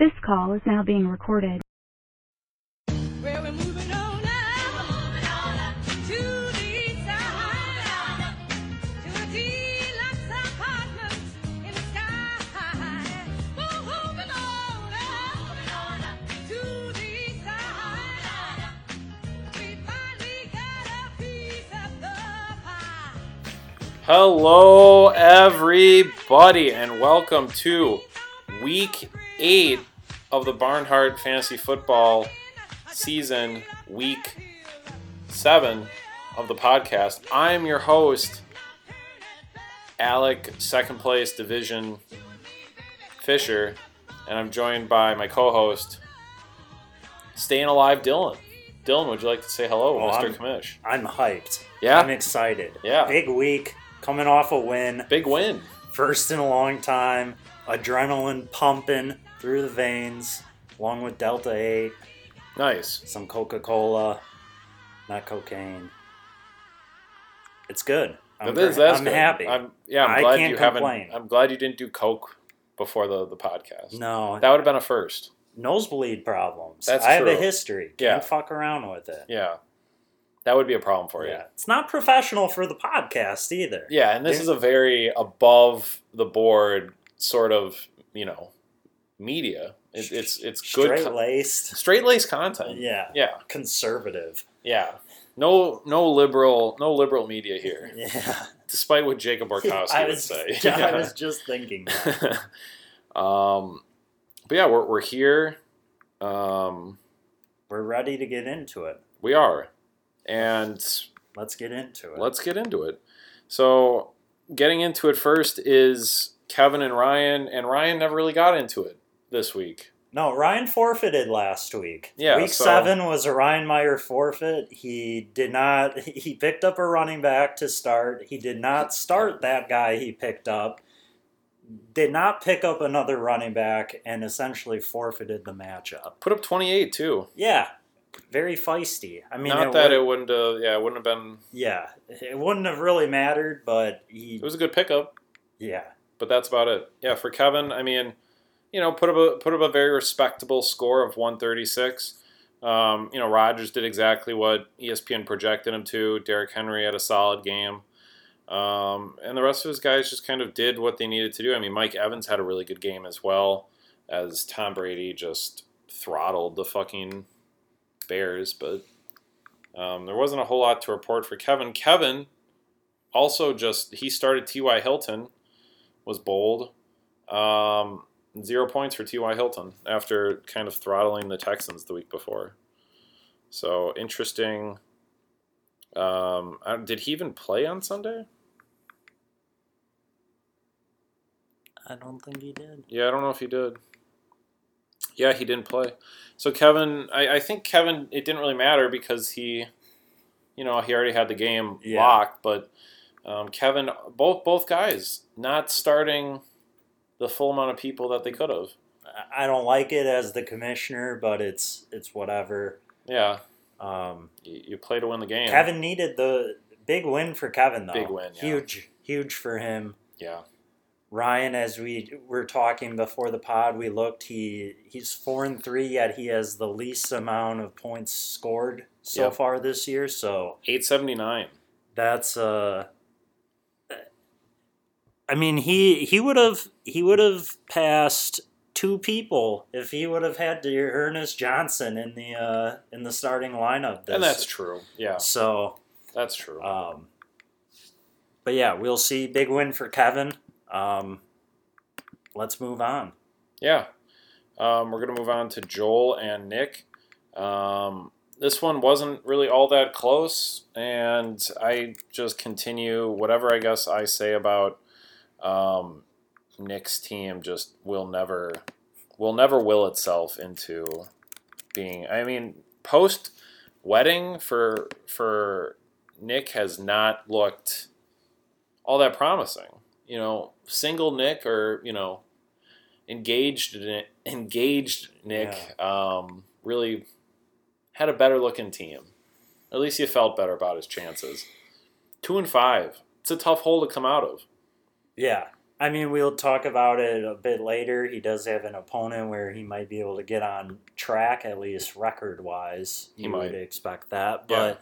This call is now being recorded. Well, we're moving on up, to the side, to a deluxe apartment in the sky. We're moving on up, to the side. We finally got a piece of the pie. Hello, everybody, and welcome to week eight of the Barnhart Fantasy Football season, week seven of the podcast. I'm your host, Alec, second place division Fisher, and I'm joined by my co host, Staying Alive Dylan. Dylan, would you like to say hello, Oh, Mr. I'm- Commish? I'm hyped. Yeah? I'm excited. Yeah. Big week, coming off a win. Big win. First in a long time. Adrenaline pumping through the veins, along with Delta 8, Nice. some Coca Cola, not cocaine. It's good. I'm, It is, that's I'm good. happy. I'm, yeah, I'm I glad can't you complain. haven't. I'm glad you didn't do coke before the the podcast. no, That would have been a first. nosebleed problems. That's I have a true. history. Can't Yeah. fuck around with it. Yeah, that would be a problem for you. Yeah. It's not professional for the podcast either. Yeah, and this Yeah. is a very above the board sort of you know media. It, it's it's good Straight laced. straight laced content. Yeah. yeah, Conservative. yeah. No no liberal no liberal media here, Yeah. despite what Jacob Borkowski I would say. I was just thinking. that. um, but yeah, we're we're here. Um, We're ready to get into it. we are, and Let's get into it. let's get into it. So, getting into it first is Kevin and Ryan, and Ryan never really got into it this week. no, Ryan forfeited last week. Yeah, Week so- seven was a Ryan Meyer forfeit. He did not. He picked up a running back to start. He did not start that guy he picked up. Did not pick up another running back and essentially forfeited the matchup. Put up 28 too. Yeah, very feisty. I mean, Not that would- it wouldn't have, yeah, it wouldn't have been, Yeah, it wouldn't have really mattered, but he. it was a good pickup, yeah, but that's about it. Yeah, for Kevin, I mean, you know, put up a, put up a very respectable score of 136. Um, you know, Rodgers did exactly what ESPN projected him to. Derrick Henry had a solid game. Um, and the rest of his guys just kind of did what they needed to do. I mean, Mike Evans had a really good game as well, as Tom Brady just throttled the fucking Bears. But um, there wasn't a whole lot to report for Kevin. Kevin also just he started T.Y. Hilton, was bold. Um, zero points for T.Y. Hilton after kind of throttling the Texans the week before. So interesting. Um, I- did he even play on Sunday? I don't think he did. Yeah, I don't know if he did. Yeah, he didn't play. So Kevin, I, I think Kevin, it didn't really matter because he, you know, he already had the game Yeah. locked. But um, Kevin, both both guys not starting the full amount of people that they could have. I- don't like it as the commissioner, but it's it's whatever. Yeah, Um, you, you play to win the game. Kevin needed the big win for Kevin though. Big win, yeah. Huge, huge for him. Yeah, Ryan, as we were talking before the pod, we looked. He he's four and three, yet he has the least amount of points scored so Yep. far this year. So eight seventy nine. that's uh. I mean, he he would have he would have passed two people if he would have had D'Ernest Johnson in the uh, in the starting lineup. This. And that's true. Yeah, So, that's true. um, but yeah, we'll see. Big win for Kevin. Um, let's move on. Yeah. Um, we're going to move on to Joel and Nick. Um, this one wasn't really all that close, and I just continue whatever I guess I say about um, Nick's team just will never will never will itself into being. I mean, post wedding for for Nick has not looked all that promising. You know, single Nick or you know engaged engaged Nick um, really had a better looking team. At least he felt better about his chances. Two and five. It's a tough hole to come out of. Yeah, I mean, we'll talk about it a bit later. He does have an opponent where he might be able to get on track, at least record wise. He You might. expect that. Yeah. But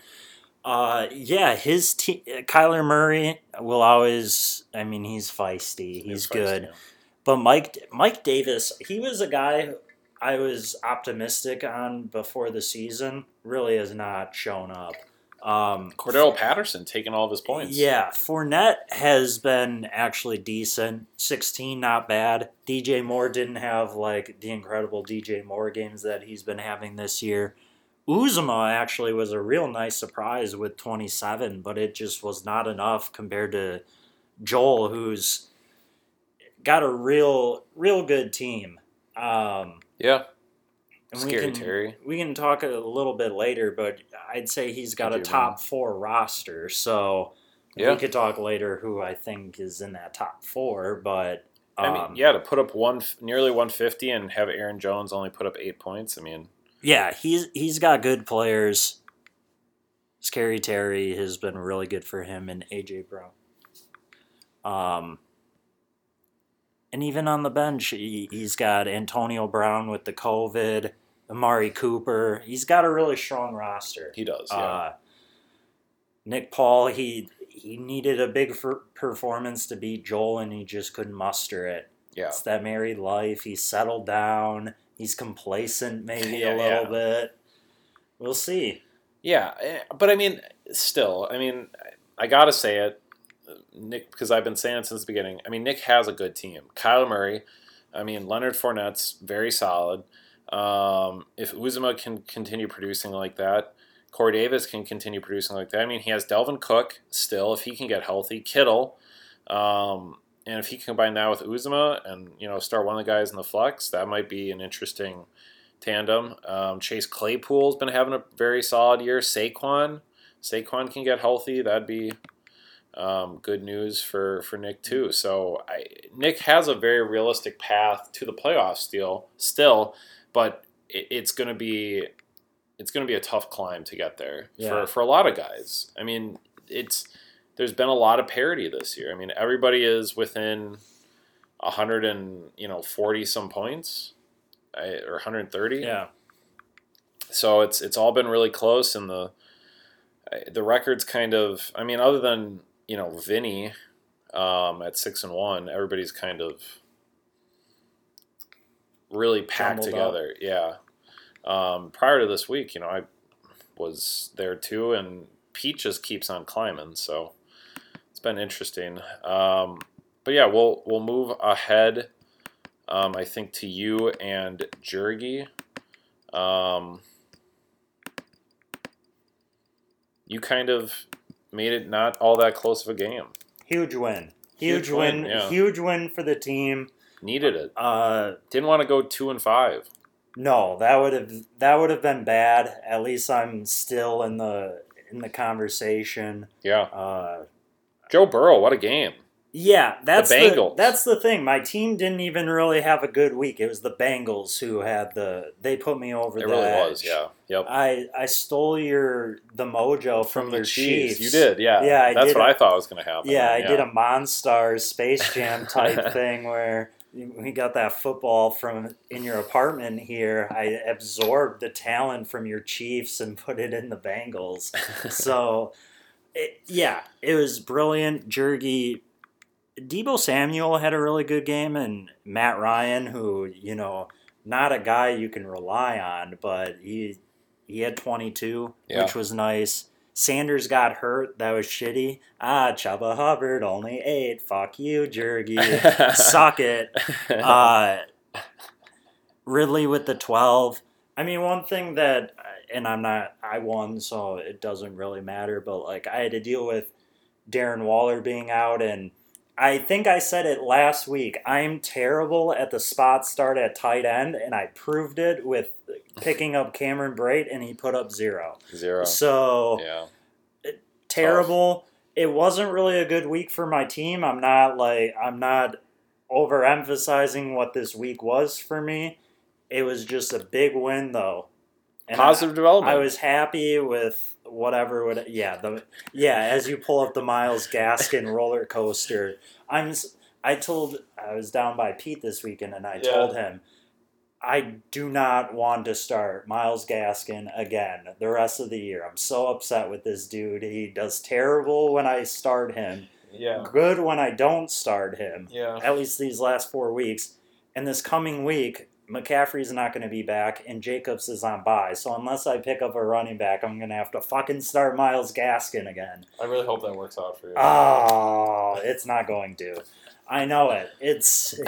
uh, yeah, his team, Kyler Murray will always, I mean, he's feisty. He's, feisty, good. yeah. But Mike Mike Davis, he was a guy I was optimistic on before the season. Really has not shown up. Um, Cordell Patterson taking all of his points. yeah, Fournette has been actually decent. 16, not bad. DJ Moore didn't have like the incredible DJ Moore games that he's been having this year. Uzomah actually was a real nice surprise with 27, but it just was not enough compared to Joel, who's got a real, real good team. Um, Yeah. And Scary we can, Terry. We can talk a little bit later, but I'd say he's got a Could top four roster. So Yeah. we could talk later who I think is in that top four. But um, I mean, yeah, to put up one nearly 150 and have Aaron Jones only put up eight points. I mean, yeah, he's he's got good players. Scary Terry has been really good for him and AJ Brown. Um, and even on the bench, he, he's got Antonio Brown with the COVID, Amari Cooper. He's got a really strong roster. he does. Yeah. Uh, Nick Paul, he he needed a big performance to beat Joel, and he just couldn't muster it. yeah. It's that married life. He's settled down. He's complacent, maybe Yeah, a little yeah. bit. We'll see. Yeah, eh, but I mean, still, I mean, I gotta say it, Nick, because I've been saying it since the beginning. I mean, Nick has a good team. Kyler Murray, I mean, Leonard Fournette's very solid. Um, if Uzomah can continue producing like that, Corey Davis can continue producing like that. I mean, he has Dalvin Cook still, if he can get healthy, Kittle, um, and if he can combine that with Uzomah and you know start one of the guys in the flex, that might be an interesting tandem. Um, Chase Claypool's been having a very solid year. Saquon, Saquon can get healthy. That'd be um, good news for for Nick too. So I, Nick has a very realistic path to the playoffs still, still, but it, it's going to be it's going to be a tough climb to get there Yeah. for for a lot of guys. I mean, it's there's been a lot of parity this year. I mean, everybody is within a hundred and you know forty some points, or 130. Yeah. So it's it's all been really close, and the the records kind of. I mean, other than you know Vinny um, at six and one, everybody's kind of really packed Jumbled up. together. Yeah. Um, prior to this week, you know, I was there too, and Pete just keeps on climbing. So it's been interesting. Um, but yeah, we'll we'll move ahead. Um, I think to you and Jurgi. Um, you kind of made it not all that close of a game. Huge win. Huge, Huge win. win, yeah. Huge win for the team. Needed it. Uh, Didn't want to go two and five. no, that would have that would have been bad. At least I'm still in the in the conversation. Yeah. Uh, Joe Burrow, what a game. Yeah, that's the, Bengals. that's the thing. My team didn't even really have a good week. It was the Bengals who had the they put me over It the really edge. was. Yeah. Yep. I I stole your the mojo from, your Chiefs. You did. Yeah. Yeah, I That's what a- I thought was going to happen. Yeah, I did a Monstars Space Jam type thing where we got that football from in your apartment here. I absorbed the talent from your Chiefs and put it in the Bengals. so, it, yeah, it was brilliant. Jergy, Deebo Samuel had a really good game, and Matt Ryan, who you know, not a guy you can rely on, but he he had 22, Yeah. which was nice. Sanders got hurt. That was shitty. Ah, Chuba Hubbard only eight. Fuck you, Jergy. Suck it. Uh, Ridley with the 12. I mean, one thing that, and I'm not, I won, so it doesn't really matter, but like I had to deal with Darren Waller being out, and I think I said it last week. I'm terrible at the spot start at tight end, and I proved it with picking up Cameron Brate, and he put up zero. Zero. So Yeah. terrible. It wasn't really a good week for my team. I'm not like I'm not overemphasizing what this week was for me. It was just a big win though. And Positive I, development. I was happy with whatever would yeah, the yeah, as you pull up the Myles Gaskin roller coaster. I'm I told I was down by Pete this weekend, and I Yeah. told him I do not want to start Myles Gaskin again the rest of the year. I'm so upset with this dude. He does terrible when I start him, Yeah. good when I don't start him. Yeah. At least these last four weeks, and this coming week. McCaffrey's not going to be back, and Jacobs is on bye. So unless I pick up a running back, I'm going to have to fucking start Myles Gaskin again. I really hope that works out for you. Oh, it's not going to. I know it. It's,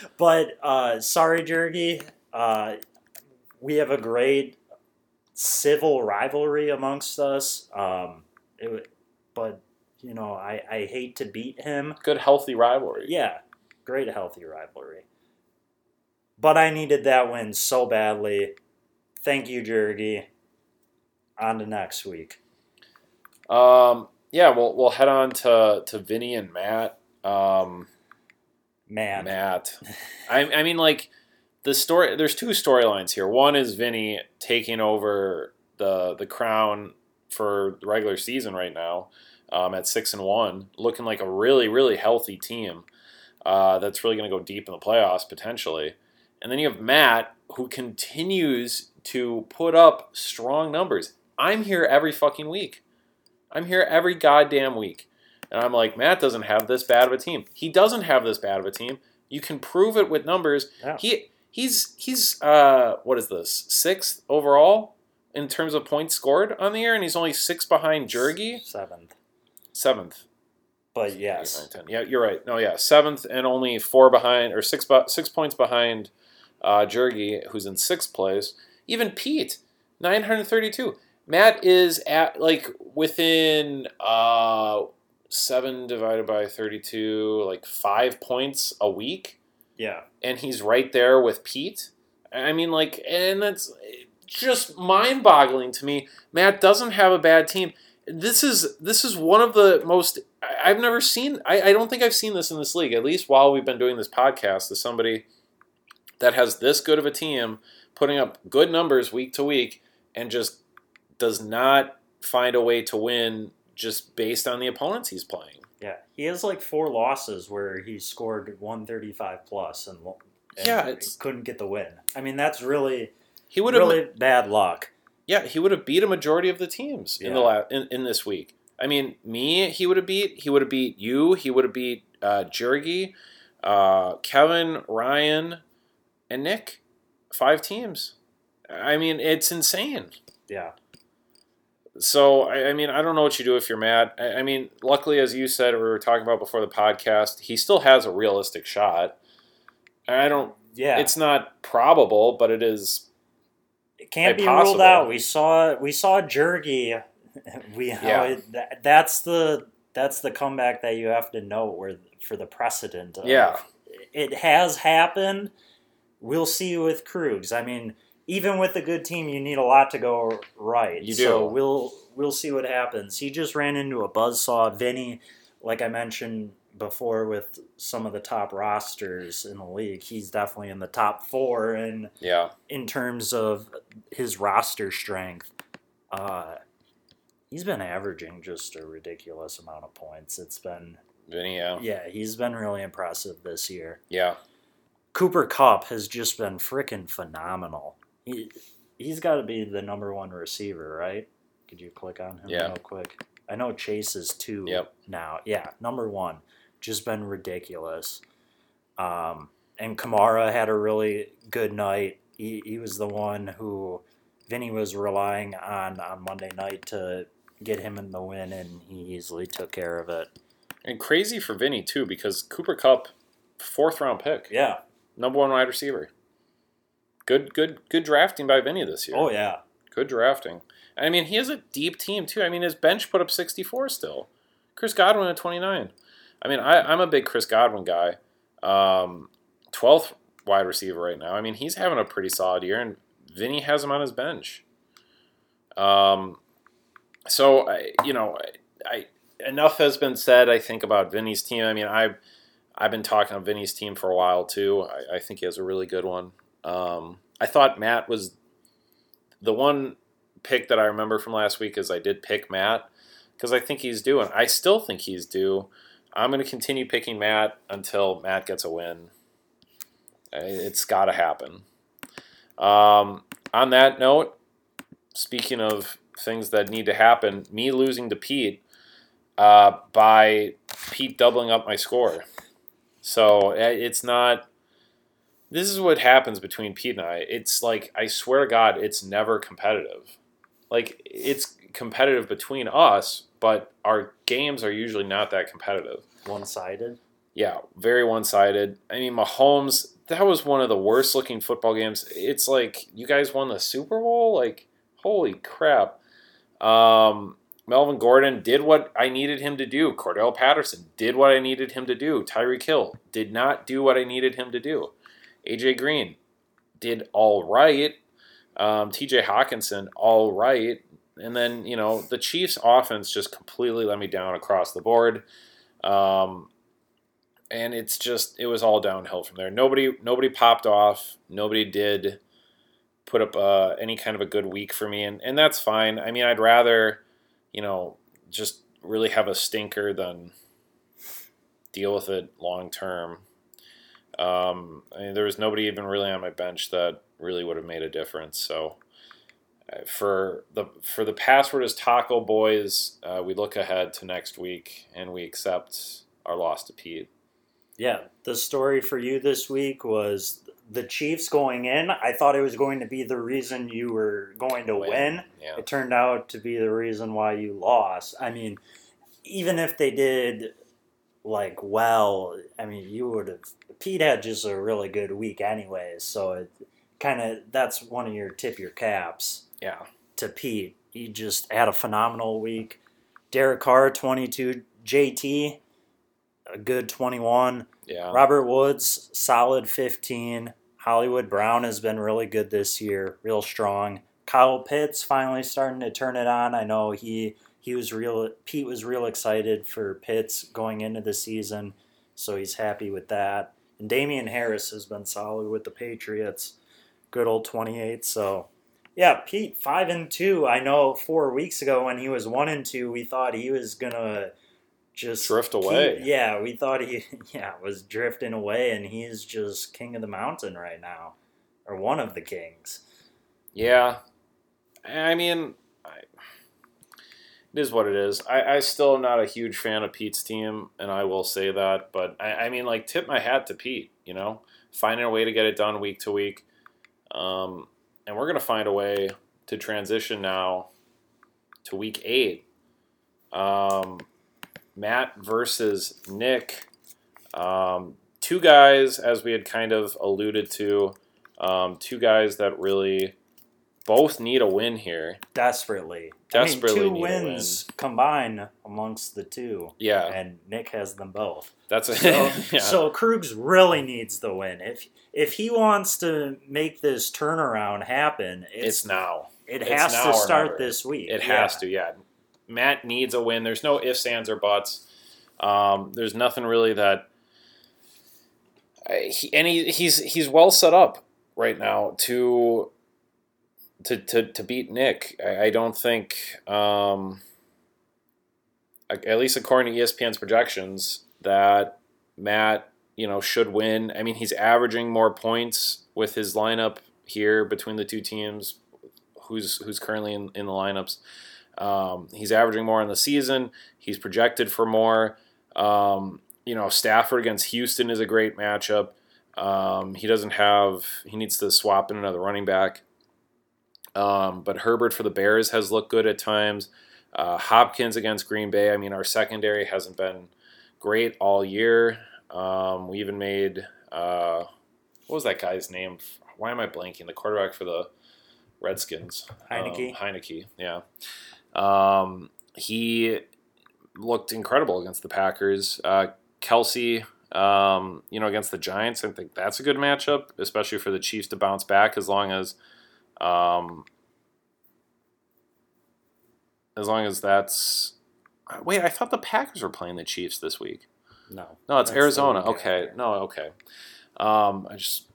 but uh, sorry, Jergy. Uh, we have a great civil rivalry amongst us. Um, it, but you know, I, I hate to beat him. Good healthy rivalry. Yeah, great healthy rivalry. But I needed that win so badly. Thank you, Jergy. On to next week. Um. Yeah. We'll we'll head on to to Vinny and Matt. Um. Man. Matt. I I mean like the story. There's two storylines here. One is Vinny taking over the the crown for the regular season right now. Um, at six and one, looking like a really really healthy team. Uh, that's really going to go deep in the playoffs potentially. And then you have Matt, who continues to put up strong numbers. I'm here every fucking week. I'm here every goddamn week. And I'm like, Matt doesn't have this bad of a team. He doesn't have this bad of a team. You can prove it with numbers. Yeah. He he's he's uh what is this? Sixth overall in terms of points scored on the year, and he's only six behind Jergy. Seventh. Seventh. But Eight, yes. Yeah, you're right. No, yeah, seventh and only four behind or six six points behind uh, Jergy, who's in sixth place. Even Pete, nine hundred thirty-two. Matt is at like within uh, seven divided by thirty-two, like five points a week, Yeah. and he's right there with Pete. I mean, like, and that's just mind-boggling to me. Matt doesn't have a bad team. This is this is one of the most I've never seen. I, I don't think I've seen this in this league. At least while we've been doing this podcast, as somebody that has this good of a team, putting up good numbers week to week, and just does not find a way to win just based on the opponents he's playing. Yeah. He has like four losses where he scored 135 plus and, and Yeah, it's- couldn't get the win. I mean, that's really, He would have really bad luck. Yeah, he would have beat a majority of the teams in the Yeah. la- in, in this week. I mean, me, he would have beat. He would have beat you. He would have beat uh, Jergy, uh, Kevin, Ryan, and Nick. Five teams. I mean, it's insane. Yeah. So, I, I mean, I don't know what you do if you're mad. I, I mean, luckily, as you said, we were talking about before the podcast, he still has a realistic shot. I don't. Yeah. It's not probable, but it is. it can't be ruled out. We saw, we saw Jergy. We, Yeah. Uh, that, that's the, that's the comeback that you have to note where for the precedent. Of, Yeah. It has happened. We'll see with Krugs. I mean, even with a good team, you need a lot to go right. You So do. we'll we'll see what happens. He just ran into a buzzsaw. Vinny, like I mentioned before, with some of the top rosters in the league, he's definitely in the top four in Yeah. in terms of his roster strength. Uh, he's been averaging just a ridiculous amount of points. It's been Vinny, yeah. yeah, he's been really impressive this year. Yeah. Cooper Kupp has just been freaking phenomenal. He he's got to be the number one receiver, right? Could you click on him Yeah. real quick? I know Chase is two Yep. now. Yeah, number one, just been ridiculous. Um, and Kamara had a really good night. He he was the one who Vinny was relying on on Monday night to get him in the win, and he easily took care of it. And crazy for Vinny too, because Cooper Kupp, fourth round pick, Yeah. Number one wide receiver. Good, good, good drafting by Vinny this year. Oh yeah. Good drafting. I mean, he has a deep team too. I mean, his bench put up 64 still. Chris Godwin at 29. I mean, I, I'm a big Chris Godwin guy. Um, 12th wide receiver right now. I mean, he's having a pretty solid year, and Vinny has him on his bench. Um, so I, you know, I, I enough has been said. I think about Vinny's team. I mean, I I've been talking on Vinny's team for a while too. I, I think he has a really good one. Um, I thought Matt was the one pick that I remember from last week. Is I did pick Matt because I think he's due, I still think he's due. I'm going to continue picking Matt until Matt gets a win. It's got to happen. Um, on that note, speaking of things that need to happen, me losing to Pete uh, by Pete doubling up my score. So uh, it's not. This is what happens between Pete and I. It's like I swear to God, it's never competitive. Like it's competitive between us, but our games are usually not that competitive. One sided. Yeah, very one sided. I mean, Mahomes, that was one of the worst looking football games. It's like you guys won the Super Bowl? Like, holy crap. Um, Melvin Gordon did what I needed him to do. Cordell Patterson did what I needed him to do. Tyreek Hill did not do what I needed him to do. AJ Green did all right. Um, TJ Hockenson, all right. And then, you know, the Chiefs' offense just completely let me down across the board. Um, and it's just it was all downhill from there. Nobody nobody popped off. Nobody did put up uh, any kind of a good week for me, and and that's fine. I mean, I'd rather you know just really have a stinker than deal with it long term. Um, I mean, there was nobody even really on my bench that really would have made a difference. So uh, for the for the password is Taco Boys, uh, we look ahead to next week and we accept our loss to Pete. Yeah, the story for you this week was the Chiefs going in. I thought it was going to be the reason you were going to win. Yeah. It turned out to be the reason why you lost. I mean, even if they did like well, I mean, you would have. Pete had just a really good week, anyways. So it kind of that's one of your tip your caps Yeah. to Pete. He just had a phenomenal week. Derek Carr, twenty two. JT, a good twenty one. Yeah. Robert Woods, solid 15. Hollywood Brown has been really good this year, real strong. Kyle Pitts finally starting to turn it on. I know he he was real Pete was real excited for Pitts going into the season, so he's happy with that. And Damien Harris has been solid with the Patriots. Good old 28. So yeah, Pete 5 and 2. I know 4 weeks ago when he was 1 and 2, we thought he was going to just Drift keep- away. yeah, we thought he yeah was drifting away, and he's just king of the mountain right now, or one of the kings. Yeah. I mean, I, it is what it is. I, I still am not a huge fan of Pete's team, and I will say that. But I, I mean, like, tip my hat to Pete, you know, finding a way to get it done week to week. Um, and we're going to find a way to transition now to week eight. Um, Matt versus Nick. Um, two guys, as we had kind of alluded to, um, two guys that really both need a win here. Desperately, Desperately I mean, need two a wins combined amongst the two, Yeah, and Nick has them both. that's a So, yeah. so Krugs really needs the win. If if he wants to make this turnaround happen, it's it's, now. it has to start never. this week. It Yeah. has to, yeah. Matt needs a win. There's no ifs, ands, or buts. Um, there's nothing really that. He, and he, he's he's well set up right now to to to, to beat Nick. I, I don't think, um, at least according to ESPN's projections, that Matt you know should win. I mean, he's averaging more points with his lineup here between the two teams. Who's who's currently in, in the lineups? Um, he's averaging more in the season. He's projected for more. Um, you know, Stafford against Houston is a great matchup. Um, he doesn't have. He needs to swap in another running back. Um, but Herbert for the Bears has looked good at times. Uh, Hopkins against Green Bay. I mean, our secondary hasn't been great all year. Um, we even made uh, what was that guy's name? Why am I blanking? The quarterback for the Redskins. Heinicke. Um, Heinicke. Yeah. Um, he looked incredible against the Packers. Uh, Kelce, um, you know, against the Giants, I think that's a good matchup, especially for the Chiefs to bounce back as long as, um, as long as that's. Wait, I thought the Packers were playing the Chiefs this week. No, No, it's Arizona. Okay, no, okay. Um, I just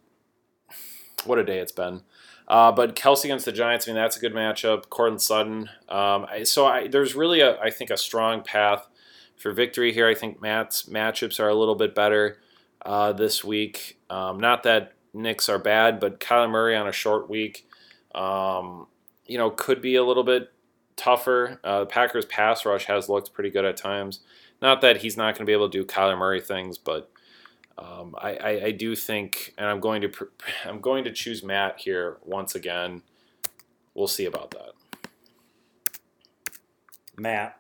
what a day it's been. Uh, but Kelce against the Giants, I mean, that's a good matchup. Courtland Sutton. Um, I, so I, there's really a, I think, a strong path for victory here. I think Matt's matchups are a little bit better uh, this week. Um, not that Nick's are bad, but Kyler Murray on a short week, um, you know, could be a little bit tougher. Uh, the Packers' pass rush has looked pretty good at times. Not that he's not going to be able to do Kyler Murray things, but um, I, I, I do think, and I'm going to I'm going to choose Matt here once again. We'll see about that. Matt.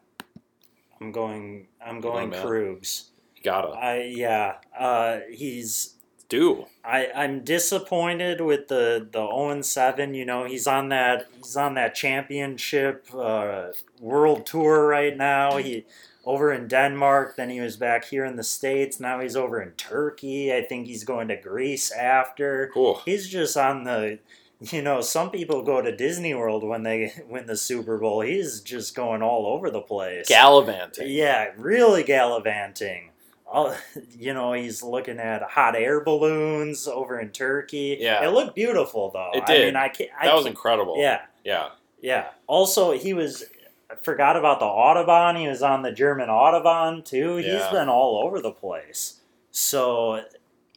I'm going. I'm going? Krugs. Gotta I yeah. Uh, he's. do. I I'm disappointed with the the 0 7. You know he's on that he's on that championship uh, world tour right now. He over in Denmark. Then he was back here in the states. Now he's over in Turkey. I think he's going to Greece after. Cool. He's just on the. You know, some people go to Disney World when they win the Super Bowl. He's just going all over the place. Gallivanting. Yeah, really gallivanting. All, you know, he's looking at hot air balloons over in Turkey. Yeah. it looked beautiful though. It I did. mean, I can't. I That was incredible. Yeah, Yeah. yeah. Also, he was. I forgot about the Autobahn. He was on the German Autobahn too. He's been all over the place. So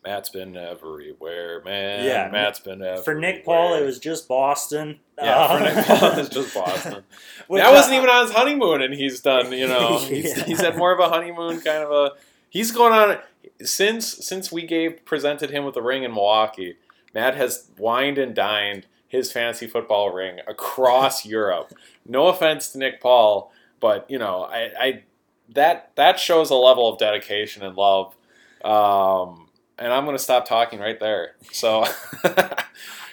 Matt's been everywhere, man. Yeah. Matt's been everywhere. for Nick Paul, it was just Boston. Yeah, for Uh, Nick Paul, it's just Boston. which That wasn't I- even on his honeymoon, and he's done. You know, he's, Yeah. he's had more of a honeymoon kind of a. He's going on since since we gave presented him with the ring in Milwaukee. Matt has wined and dined his fantasy football ring across Europe. No offense to Nick Paul, but you know, I, I that that shows a level of dedication and love. Um, and I'm going to stop talking right there. So,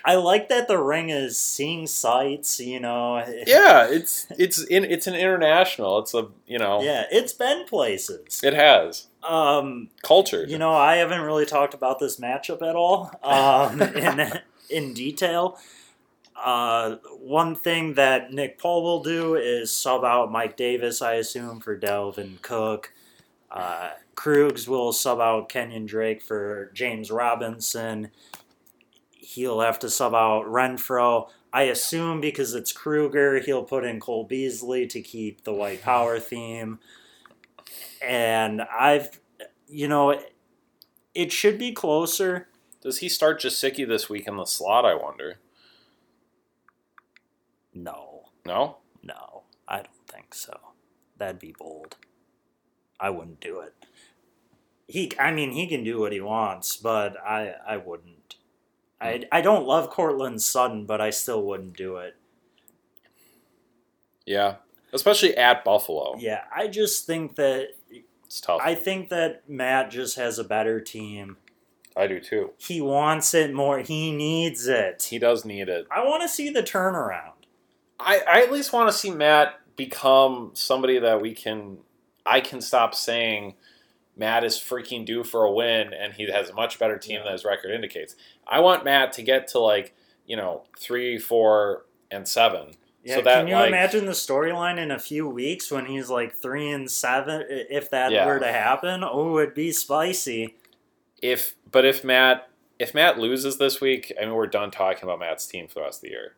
I like that the ring is seeing sights. You know. yeah, it's it's in it's an international. It's a you know, Yeah, it's been places. it has Um, culture. you know, I haven't really talked about this matchup at all um, in in detail. Uh, one thing that Nick Paul will do is sub out Mike Davis, I assume, for Dalvin Cook. Uh, Krugs will sub out Kenyon Drake for James Robinson. He'll have to sub out Renfrow. I assume because it's Kruger, he'll put in Cole Beasley to keep the white power theme. And I've, you know, it should be closer. Does he start Jasicki this week in the slot? I wonder. No, No. no, I don't think so. That'd be bold. I wouldn't do it. He, I mean, he can do what he wants, but I, I wouldn't. I, hmm. I don't love Courtland Sutton, but I still wouldn't do it. Yeah, especially at Buffalo. Yeah, I just think that It's tough. I, I think that Matt just has a better team. I do too. He wants it more. He needs it. He does need it. I want to see the turnaround. I, I at least want to see Matt become somebody that we can. I can stop saying Matt is freaking due for a win, and he has a much better team than his record indicates. I want Matt to get to like you know three, four, and seven. Yeah, so that can you like, imagine the storyline in a few weeks when he's like three and seven? If that Yeah. were to happen, oh, it'd be spicy. if but if Matt if Matt loses this week, I mean we're done talking about Matt's team for the rest of the year.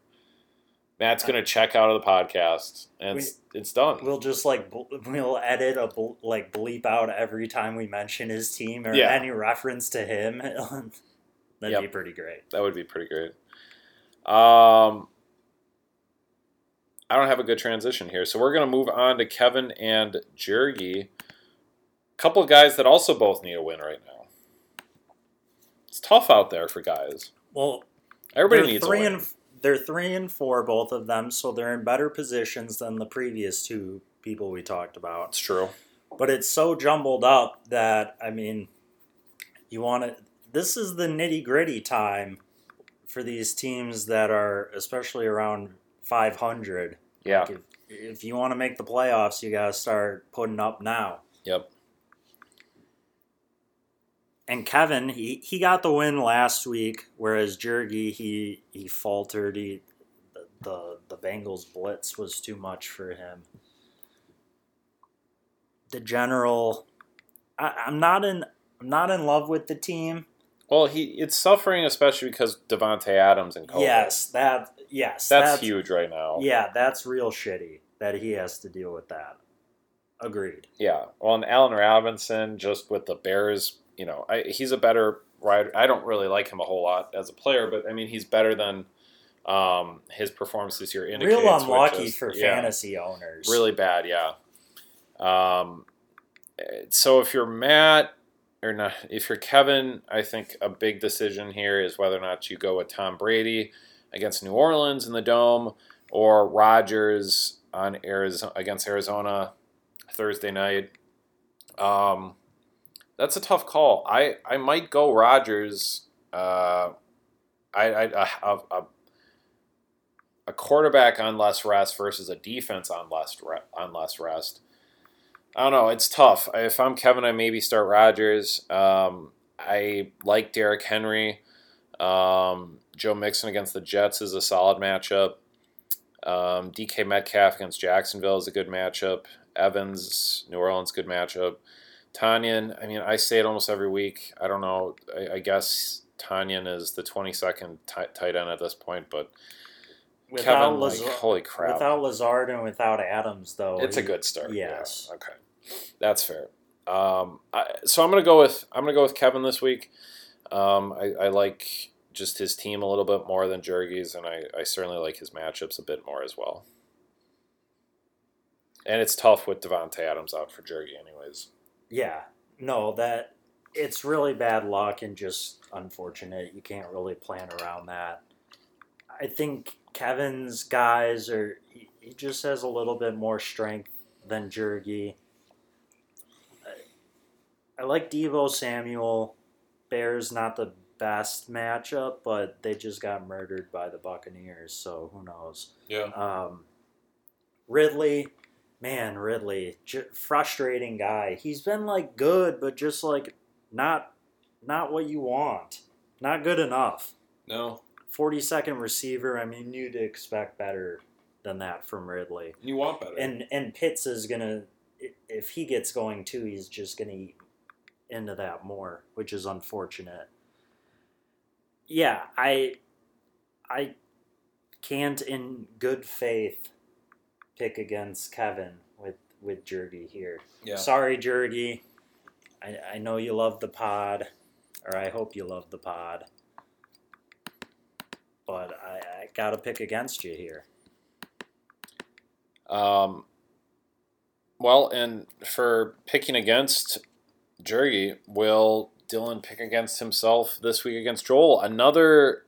Matt's gonna check out of the podcast, and it's, it's done. We'll just like we'll edit a like bleep out every time we mention his team or Yeah. any reference to him. That'd Yep. be pretty great. That would be pretty great. Um, I don't have a good transition here, so we're gonna move on to Kevin and Jergy. Couple of guys that also both need a win right now. It's tough out there for guys. Well, Everybody needs a win. and they're three and four, both of them, so they're in better positions than the previous two people we talked about. it's true. but it's so jumbled up that I mean, you want to. This is the nitty gritty time for these teams that are especially around 500. Yeah. Like if, if you want to make the playoffs, you got to start putting up now. Yep. And Kevin, he, he got the win last week, whereas Jergy he he faltered. He the the, Bengals blitz was too much for him. The general, I, I'm not in I'm not in love with the team. Well, he it's suffering especially because Davante Adams and COVID. Yes, that yes that's, huge right now. Yeah, that's real shitty that he has to deal with that. Agreed. Yeah. Well, and Allen Robinson, just with the Bears, you know, I, he's a better rider. I don't really like him a whole lot as a player, but I mean, he's better than um, his performance this year indicates. Real unlucky is- for yeah, fantasy owners. Really bad, yeah. Um, so if you're Matt or not, if you're Kevin, I think a big decision here is whether or not you go with Tom Brady against New Orleans in the dome or Rodgers on Arizona against Arizona Thursday night. Um, that's a tough call. I, I might go Rodgers. Uh, I, I a, a, a quarterback on less rest versus a defense on less re- on less rest. I don't know. It's tough. If I'm Kevin, I maybe start Rodgers. Um, I like Derrick Henry. Um, Joe Mixon against the Jets is a solid matchup. Um, DK Metcalf against Jacksonville is a good matchup. Evans, New Orleans, good matchup. Tonyan, I mean, I say it almost every week. I don't know. I, I guess Tonyan is the 22nd ti- tight end at this point, but Without, Kevin, like, holy crap. without Lazard and without Adams, though, it's a good start. Yes. Yeah, Okay. That's fair. Um, I, so I'm gonna go with I'm gonna go with Kevin this week. Um, I, I like just his team a little bit more than Jergy's, and I, I certainly like his matchups a bit more as well. And it's tough with Davante Adams out for Jergy, anyways. Yeah, no, that it's really bad luck and just unfortunate. You can't really plan around that. I think Kevin's guys are he, he just has a little bit more strength than Jergy. I, I like Deebo Samuel. Bears not the best matchup, but they just got murdered by the Buccaneers, so who knows. Yeah. Um, Ridley, man, Ridley, j- frustrating guy. He's been like good, but just like not not what you want. Not good enough. No, 42nd receiver, I mean, you'd expect better than that from Ridley. you want better. And and Pitts is going to if he gets going too, he's just going to eat into that more, which is unfortunate. Yeah, I I can't in good faith pick against Kevin with with Jergy here. Yeah. Sorry, Jergy. I, I know you love the pod, or I hope you love the pod. But I, I got to pick against you here. Um, well, and for picking against Jergy, will Dylan pick against himself this week against Joel? Another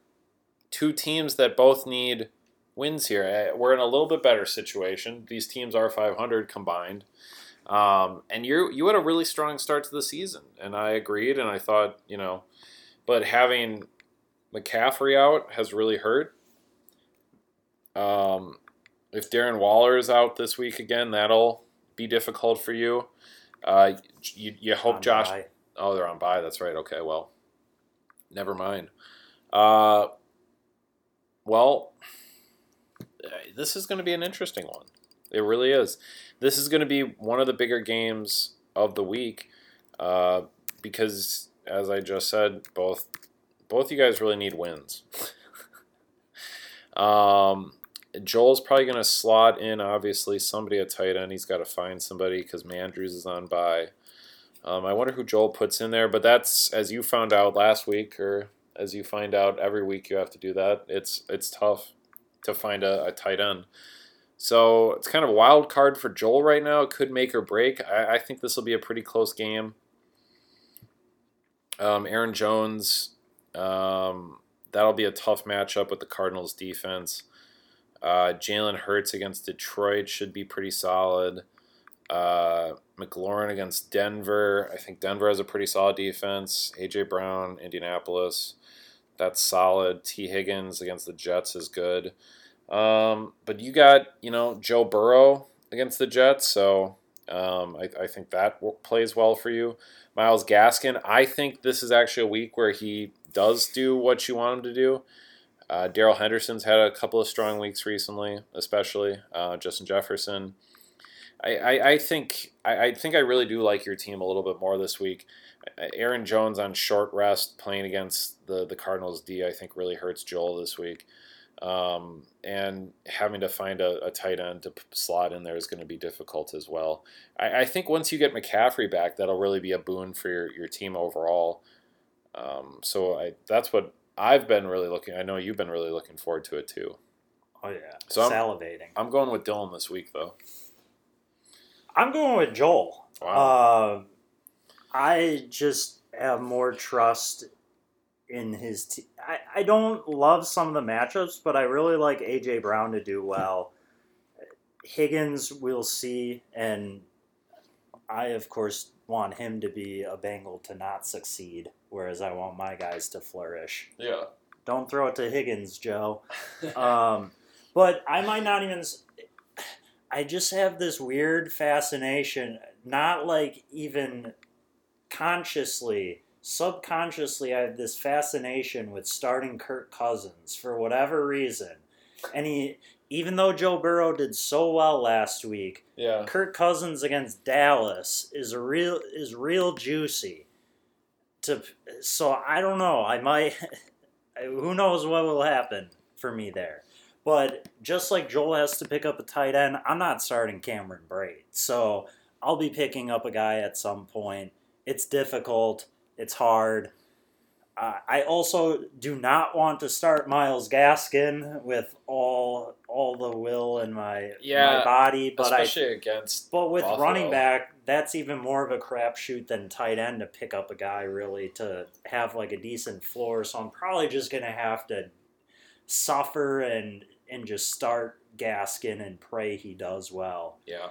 two teams that both need wins here. Eh, We're in a little bit better situation. These teams are 500 combined. Um, and you you had a really strong start to the season, and I agreed, and I thought, you know, but having McCaffrey out has really hurt. Um, if Darren Waller is out this week again, that'll be difficult for you. Uh, you, you hope On Josh. bye. Oh, they're on bye. That's right. Okay, well, never mind. Uh, well, uh, this is going to be an interesting one. It really is. This is going to be one of the bigger games of the week uh, because, as I just said, both both you guys really need wins. um, Joel's probably going to slot in, obviously, somebody at tight end. He's got to find somebody because Mandrews is on by. Um, I wonder who Joel puts in there, but that's as you found out last week, or as you find out every week, you have to do that. It's it's tough to find a, a tight end. So it's kind of a wild card for Joel right now. It could make or break. I, I think this will be a pretty close game. Um, Aaron Jones, um, that'll be a tough matchup with the Cardinals defense. Uh, Jalen Hurts against Detroit should be pretty solid. Uh, McLaurin against Denver. I think Denver has a pretty solid defense. AJ Brown, Indianapolis. That's solid. T. Higgins against the Jets is good. Um, but you got, you know, Joe Burrow against the Jets, so um, I, I think that plays well for you. Myles Gaskin, I think this is actually a week where he does do what you want him to do. Uh, Darrell Henderson's had a couple of strong weeks recently, especially uh, Justin Jefferson. I, I, I think I, I think I really do like your team a little bit more this week. Uh, Aaron Jones on short rest playing against the the Cardinals D I think really hurts Joel this week. Um, and having to find a, a tight end to p- slot in there is going to be difficult as well. I, I think once you get McCaffrey back, that'll really be a boon for your, your team overall. Um, so I, that's what I've been really looking. I know you've been really looking forward to it too. Oh yeah, So I'm- salivating. I'm going with Dylan this week though. I'm going with Joel. Wow. Um, I just have more trust in his team. I, I don't love some of the matchups, but I really like AJ Brown to do well. Higgins, we'll see, and I of course want him to be a Bengal to not succeed, whereas I want my guys to flourish. yeah. Don't throw it to Higgins, Joe. Um, but I might not even. I just have this weird fascination, not like even consciously, subconsciously, I have this fascination with starting Kirk Cousins for whatever reason. And he, even though Joe Burrow did so well last week, yeah. Kirk Cousins against Dallas is a real is real juicy. To so I don't know. I might. Who knows what will happen for me there. But just like Joel has to pick up a tight end, I'm not starting Cameron Brate. So I'll be picking up a guy at some point. It's difficult. It's hard. Uh, I also do not want to start Myles Gaskin with all all the will in my Yeah, my body, but I Especially against but with Buffalo. running back, that's even more of a crapshoot than tight end to pick up a guy really to have like a decent floor. So I'm probably just gonna have to suffer and and just start Gaskin and pray he does well. yeah.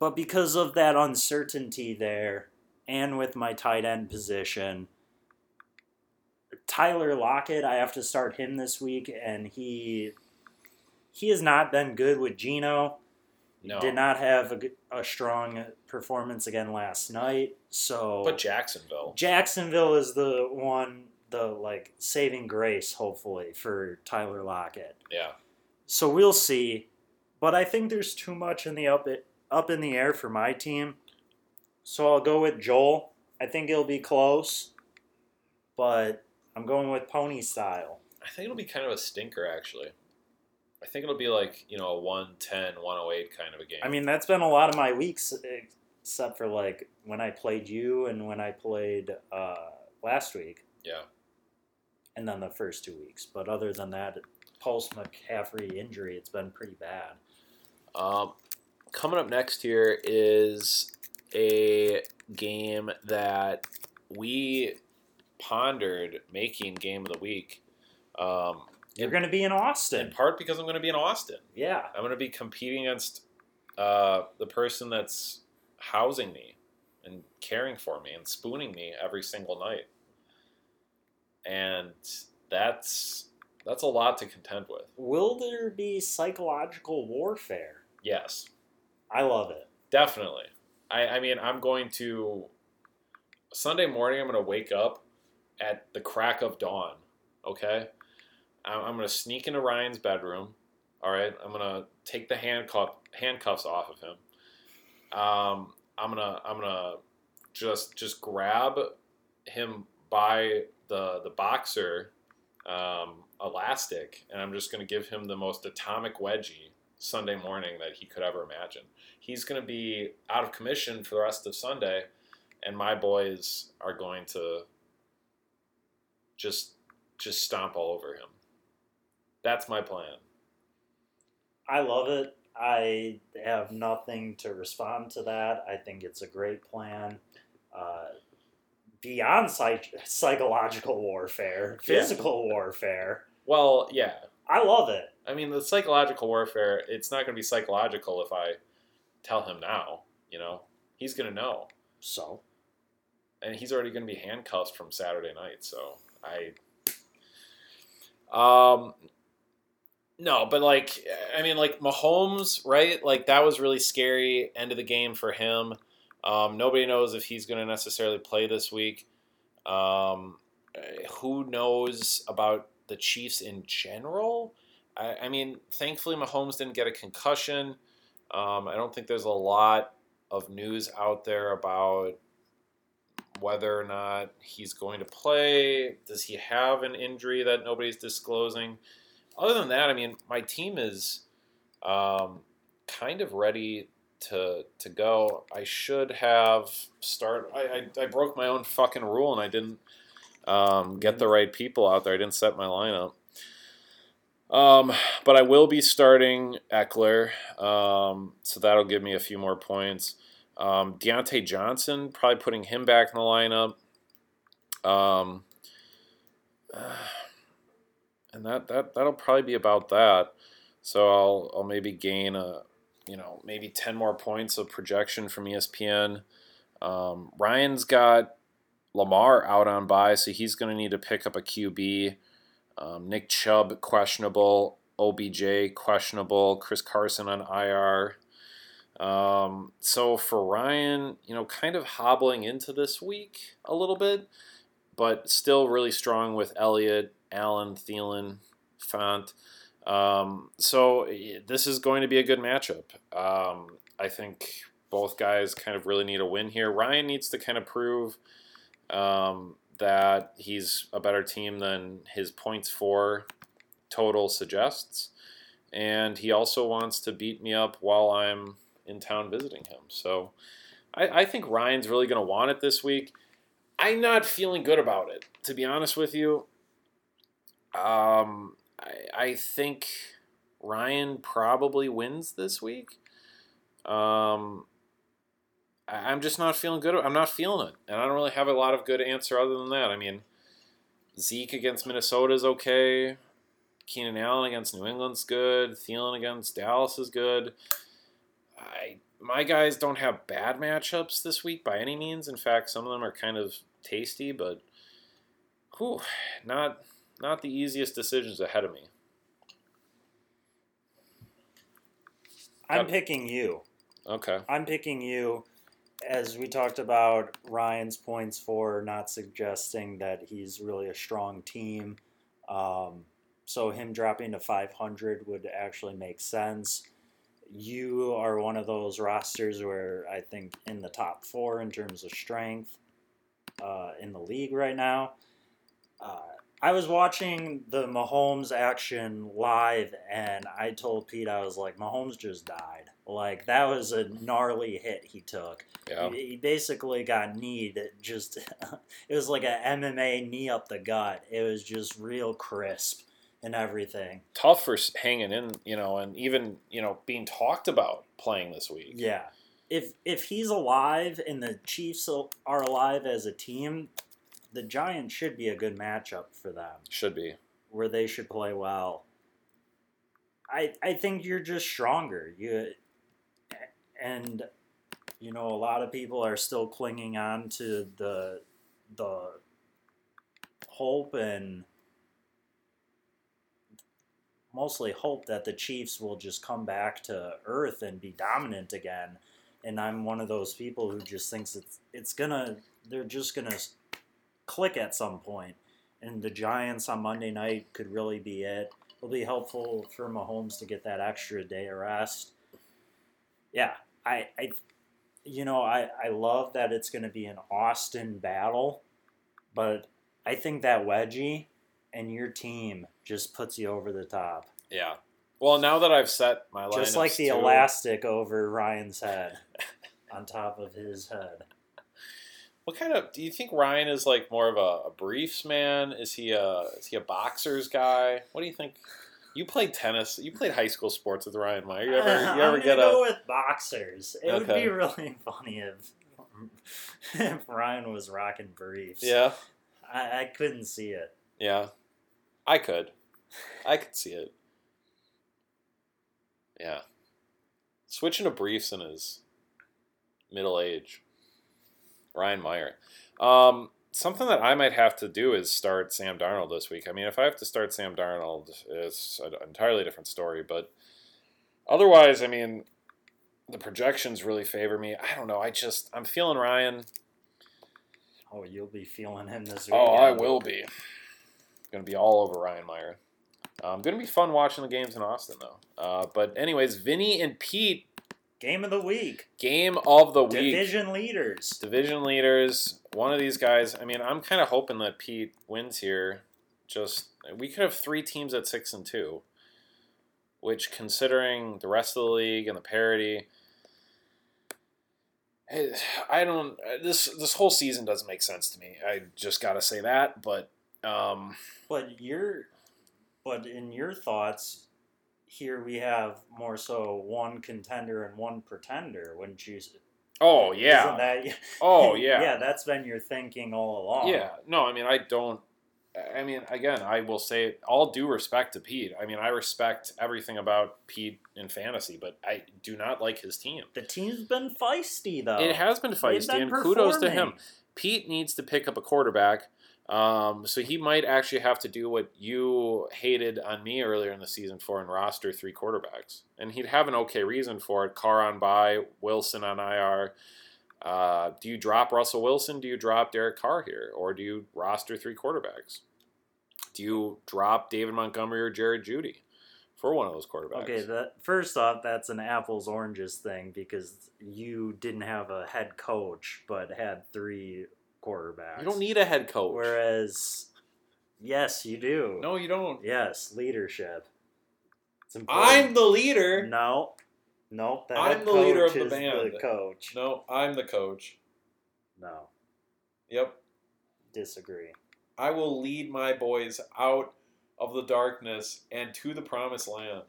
But because of that uncertainty there, and with my tight end position, Tyler Lockett, I have to start him this week, and he he has not been good with Gino No. did not have a strong performance again last night. So But Jacksonville. Jacksonville is the one, the like saving grace, hopefully for Tyler Lockett. Yeah. So we'll see, but I think there's too much in the up up in the air for my team. So I'll go with Joel. I think it'll be close, but I'm going with pony style. I think it'll be kind of a stinker, actually. I think it'll be like, you know, a 110, 108 kind of a game. I mean, that's been a lot of my weeks, except for like when I played you and when I played uh, last week, yeah. and then the first two weeks. But other than that, post McCaffrey injury, it's been pretty bad. Um, coming up next here is a game that we pondered making game of the week. Um, You're going to be in Austin. in part because I'm going to be in Austin. Yeah. I'm going to be competing against uh, the person that's housing me and caring for me and spooning me every single night. And that's that's a lot to contend with. Will there be psychological warfare? Yes, I love it. definitely. I, I mean, I'm going to Sunday morning. I'm going to wake up at the crack of dawn. Okay, I'm, I'm going to sneak into Ryan's bedroom. All right, I'm going to take the handcuff handcuffs off of him. Um, I'm gonna I'm gonna just just grab him by the the boxer um, elastic, and I'm just gonna give him the most atomic wedgie Sunday morning that he could ever imagine. He's gonna be out of commission for the rest of Sunday, and my boys are going to just just stomp all over him. That's my plan. I love it. I have nothing to respond to that. I think it's a great plan. Uh, beyond psych- psychological warfare, Yeah. physical warfare. Well, yeah, I love it. I mean, the psychological warfare, it's not going to be psychological if I tell him now, you know? He's going to know. So, And he's already going to be handcuffed from Saturday night, so I. Um. No, but like, I mean, like Mahomes, right? Like, that was really scary end of the game for him. Um, nobody knows if he's going to necessarily play this week. Um, who knows about the Chiefs in general? I, I mean, thankfully, Mahomes didn't get a concussion. Um, I don't think there's a lot of news out there about whether or not he's going to play. Does he have an injury that nobody's disclosing? other than that, I mean, my team is um, kind of ready to to go. I should have start. I, I, I broke my own fucking rule and I didn't um, get the right people out there. I didn't set my lineup. Um, but I will be starting Ekeler, um, so that'll give me a few more points. Um, Diontae Johnson, probably putting him back in the lineup. Um, and that, that that'll probably be about that. So I'll I'll maybe gain a you know maybe ten more points of projection from ESPN. Um, Ryan's got Lamar out on bye, so he's going to need to pick up a QB. Um, Nick Chubb questionable, OBJ questionable, Chris Carson on IR. Um, so for Ryan, you know, kind of hobbling into this week a little bit, but still really strong with Elliott, Allen, Thielen, Fant. Um, so this is going to be a good matchup. Um, I think both guys kind of really need a win here. Ryan needs to kind of prove um, that he's a better team than his points for total suggests. And he also wants to beat me up while I'm in town visiting him. So I, I think Ryan's really going to want it this week. I'm not feeling good about it, to be honest with you. Um, I, I think Ryan probably wins this week. Um, I'm just not feeling good. I'm not feeling it, and I don't really have a lot of good answer other than that. I mean, Zeke against Minnesota is okay. Keenan Allen against New England's good. Thielen against Dallas is good. I my guys don't have bad matchups this week by any means. In fact, some of them are kind of tasty, but whew, not not the easiest decisions ahead of me. I'm picking you. Okay. I'm picking you. As we talked about Ryan's points for not suggesting that he's really a strong team. Um, so him dropping to 500 would actually make sense. You are one of those rosters where I think in the top four in terms of strength uh, in the league right now. Uh, I was watching the Mahomes action live, and I told Pete, I was like, Mahomes just died. Like, that was a gnarly hit he took. Yeah. He, he basically got kneed. Just, it was like a MMA knee up the gut. It was just real crisp and everything. Tough for hanging in, you know, and even you know being talked about playing this week. Yeah. If if he's alive and the Chiefs are alive as a team, the Giants should be a good matchup for them. Should be. where they should play well. I I think you're just stronger. You and you know a lot of people are still clinging on to the the hope and mostly hope that the Chiefs will just come back to earth and be dominant again. And I'm one of those people who just thinks it's it's gonna they're just gonna click at some point and the Giants on Monday night could really be it. It'll be helpful for Mahomes to get that extra day of rest. Yeah, I, I you know, I, I love that it's going to be an Austin battle, but I think that wedgie and your team just puts you over the top. Yeah. Well, now that I've set my Just like the elastic over Ryan's head on top of his head. What kind of do you think Ryan is like more of a, a briefs man? Is he a is he a boxers guy? What do you think? You played tennis. You played high school sports with Ryan Meyer. You ever uh, you I'm ever get go a with boxers. It would be really funny if if Ryan was rocking briefs. yeah I, I couldn't see it. yeah? I could, I could see it. Yeah, switching to briefs in his middle age. Ryan Meyer. Um, something that I might have to do is start Sam Darnold this week. I mean, if I have to start Sam Darnold, it's an entirely different story. But otherwise, I mean, the projections really favor me. I don't know. I just I'm feeling Ryan. Oh, you'll be feeling him this week. Oh, I will be. Going to be all over Ryan Meyer. Um, going to be fun watching the games in Austin, though. Uh, but anyways, Vinny and Pete, Game of the week. game of the week. Division leaders. division leaders. One of these guys. I mean, I'm kind of hoping that Pete wins here, just we could have three teams at six and two, which, considering the rest of the league and the parity, I don't. This this whole season doesn't make sense to me. I just gotta say that. But um, But your, but in your thoughts, here we have more so one contender and one pretender. Wouldn't you? oh yeah, that, oh yeah, yeah. That's been your thinking all along. Yeah, no, I mean, I don't. I mean, again, I will say all due respect to Pete. I mean, I respect everything about Pete in fantasy, but I do not like his team. The team's been feisty though. It has been feisty, been and kudos to him. Pete needs to pick up a quarterback. Um, so he might actually have to do what you hated on me earlier in the season for and roster three quarterbacks. And he'd have an okay reason for it. Carr on bye, Wilson on IR. Uh, do you drop Russell Wilson? Do you drop Derek Carr here? Or do you roster three quarterbacks? Do you drop David Montgomery or Jared Jeudy for one of those quarterbacks? Okay, that first off, that's an apples oranges thing because you didn't have a head coach but had three quarterbacks. you don't need a head coach. Whereas, yes, you do. no, you don't. Yes, leadership. It's important. I'm the leader. no, no. The I'm the leader of the band. The coach. No, I'm the coach. No, Yep. disagree. I will lead my boys out of the darkness and to the promised land.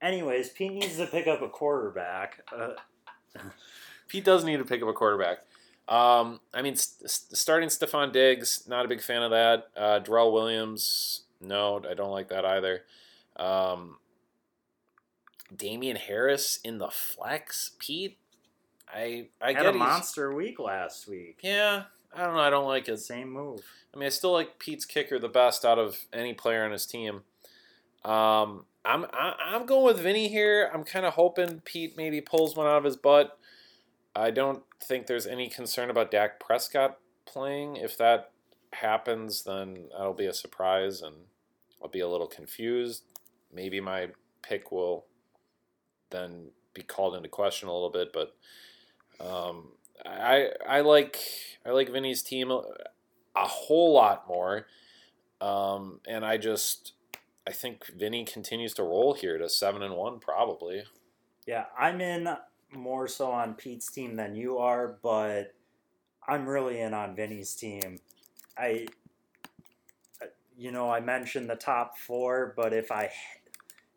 Anyways, Pete needs to pick up a quarterback. Uh, Pete does need to pick up a quarterback. Um, I mean, st- st- starting Stefon Diggs, not a big fan of that. Uh, Darrell Williams, no, I don't like that either. Um, Damien Harris in the flex, Pete. I I had get a monster week last week. Yeah, I don't know. I don't like his Same move. I mean, I still like Pete's kicker the best out of any player on his team. Um, I'm I, I'm going with Vinny here. I'm kind of hoping Pete maybe pulls one out of his butt. I don't think there's any concern about Dak Prescott playing. If that happens, then that'll be a surprise, and I'll be a little confused. Maybe my pick will then be called into question a little bit, but um, I I like I like Vinny's team a, a whole lot more, um, and I just I think Vinny continues to roll here to seven and one probably. Yeah, I'm in more so on Pete's team than you are, but I'm really in on Vinny's team. I, you know, I mentioned the top four, but if I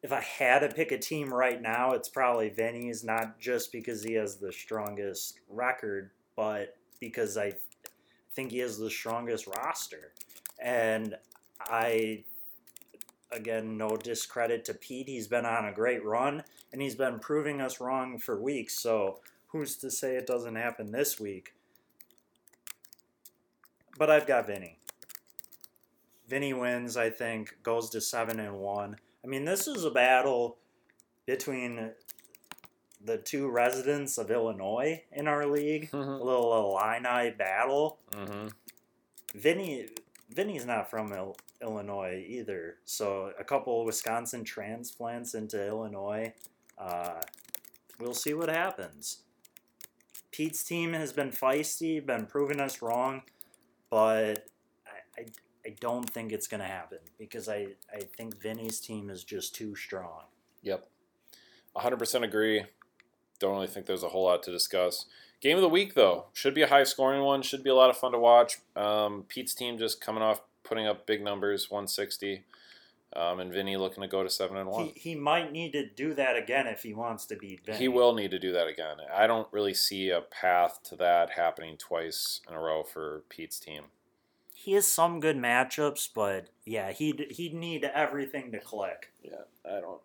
if I had to pick a team right now, it's probably Vinny's. Not just because he has the strongest record, but because I think he has the strongest roster, and I. Again, no discredit to Pete. He's been on a great run and he's been proving us wrong for weeks. So who's to say it doesn't happen this week? But I've got Vinny. Vinny wins, I think, goes to seven and one. I mean, this is a battle between the two residents of Illinois in our league. A Mm-hmm. little Illini battle. Mm-hmm. Vinny Vinny's not from Il- Illinois either. So a couple Wisconsin transplants into Illinois. Uh, we'll see what happens. Pete's team has been feisty, been proving us wrong, but I, I, I don't think it's going to happen because I, I think Vinny's team is just too strong. Yep. 100% agree. Don't really think there's a whole lot to discuss. Game of the week, though, should be a high scoring one. Should be a lot of fun to watch. Um, Pete's team just coming off putting up big numbers, 160, um, and Vinny looking to go to seven and one. He, he might need to do that again if he wants to beat Vinny. He will need to do that again. I don't really see a path to that happening twice in a row for Pete's team. He has some good matchups, but yeah, he'd, he'd need everything to click. Yeah, I don't.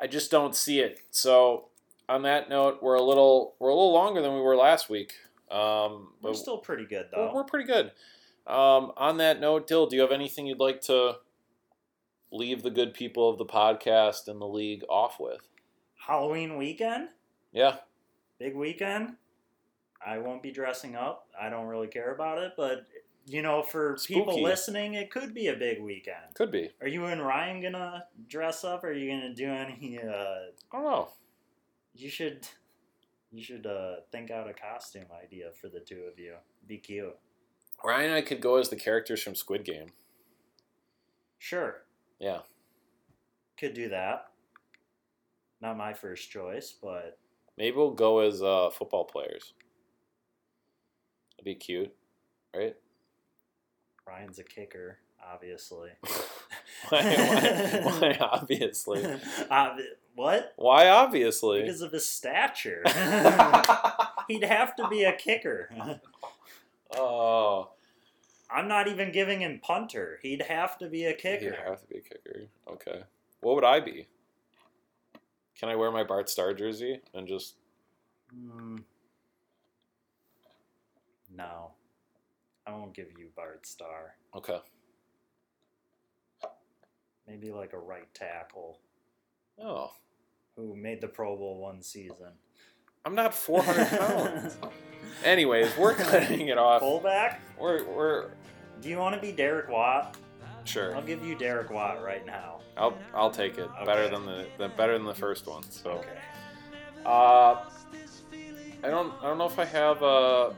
I just don't see it. So, on that note, we're a little we're a little longer than we were last week. Um, We're still pretty good, we're, though. we're pretty good. Um, on that note, Dill, do you have anything you'd like to leave the good people of the podcast and the league off with? Halloween weekend, Yeah, big weekend. I won't be dressing up. I don't really care about it, but you know, for people listening, it could be a big weekend. could be. Are you and Ryan gonna dress up? Or are you gonna do any? Uh, I don't know. you should, you should uh, think out a costume idea for the two of you. Be cute. Ryan and I could go as the characters from Squid Game. Sure, Yeah. could do that. Not my first choice, but Maybe we'll go as uh, football players. That'd be cute, right? Ryan's a kicker, obviously. why, why, why obviously? Uh, what? Why obviously? Because of his stature. He'd have to be a kicker. oh, I'm not even giving him punter. He'd have to be a kicker. have to be a kicker. Okay. What would I be? Can I wear my Bart Starr jersey and just Hmm. no. I won't give you Bart Starr. okay? Maybe like a right tackle Oh, who made the Pro Bowl one season. I'm not 400 pounds. Anyways, we're cutting it off. Fullback? We're we're Do you want to be Derek Watt? sure. I'll give you Derek Watt right now. I'll I'll take it. Better than the, the better than the first one. So. Okay. Uh, I don't. I don't know if I have. Uh,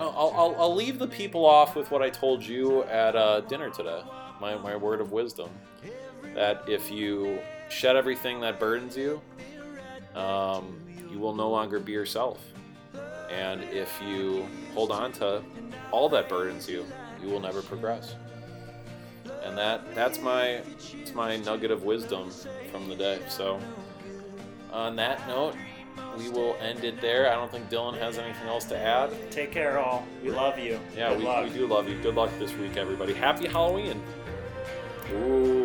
I'll, I'll, I'll leave the people off with what I told you at uh, dinner today. My, my word of wisdom that if you shed everything that burdens you, um, you will no longer be yourself. And if you hold on to all that burdens you, you will never progress. And that that's my it's my nugget of wisdom from the day. So on that note, we will end it there. I don't think Dylan has anything else to add. Take care, all. We love you. Yeah, we, we do love you. Good luck this week, everybody. Happy Halloween. Ooh.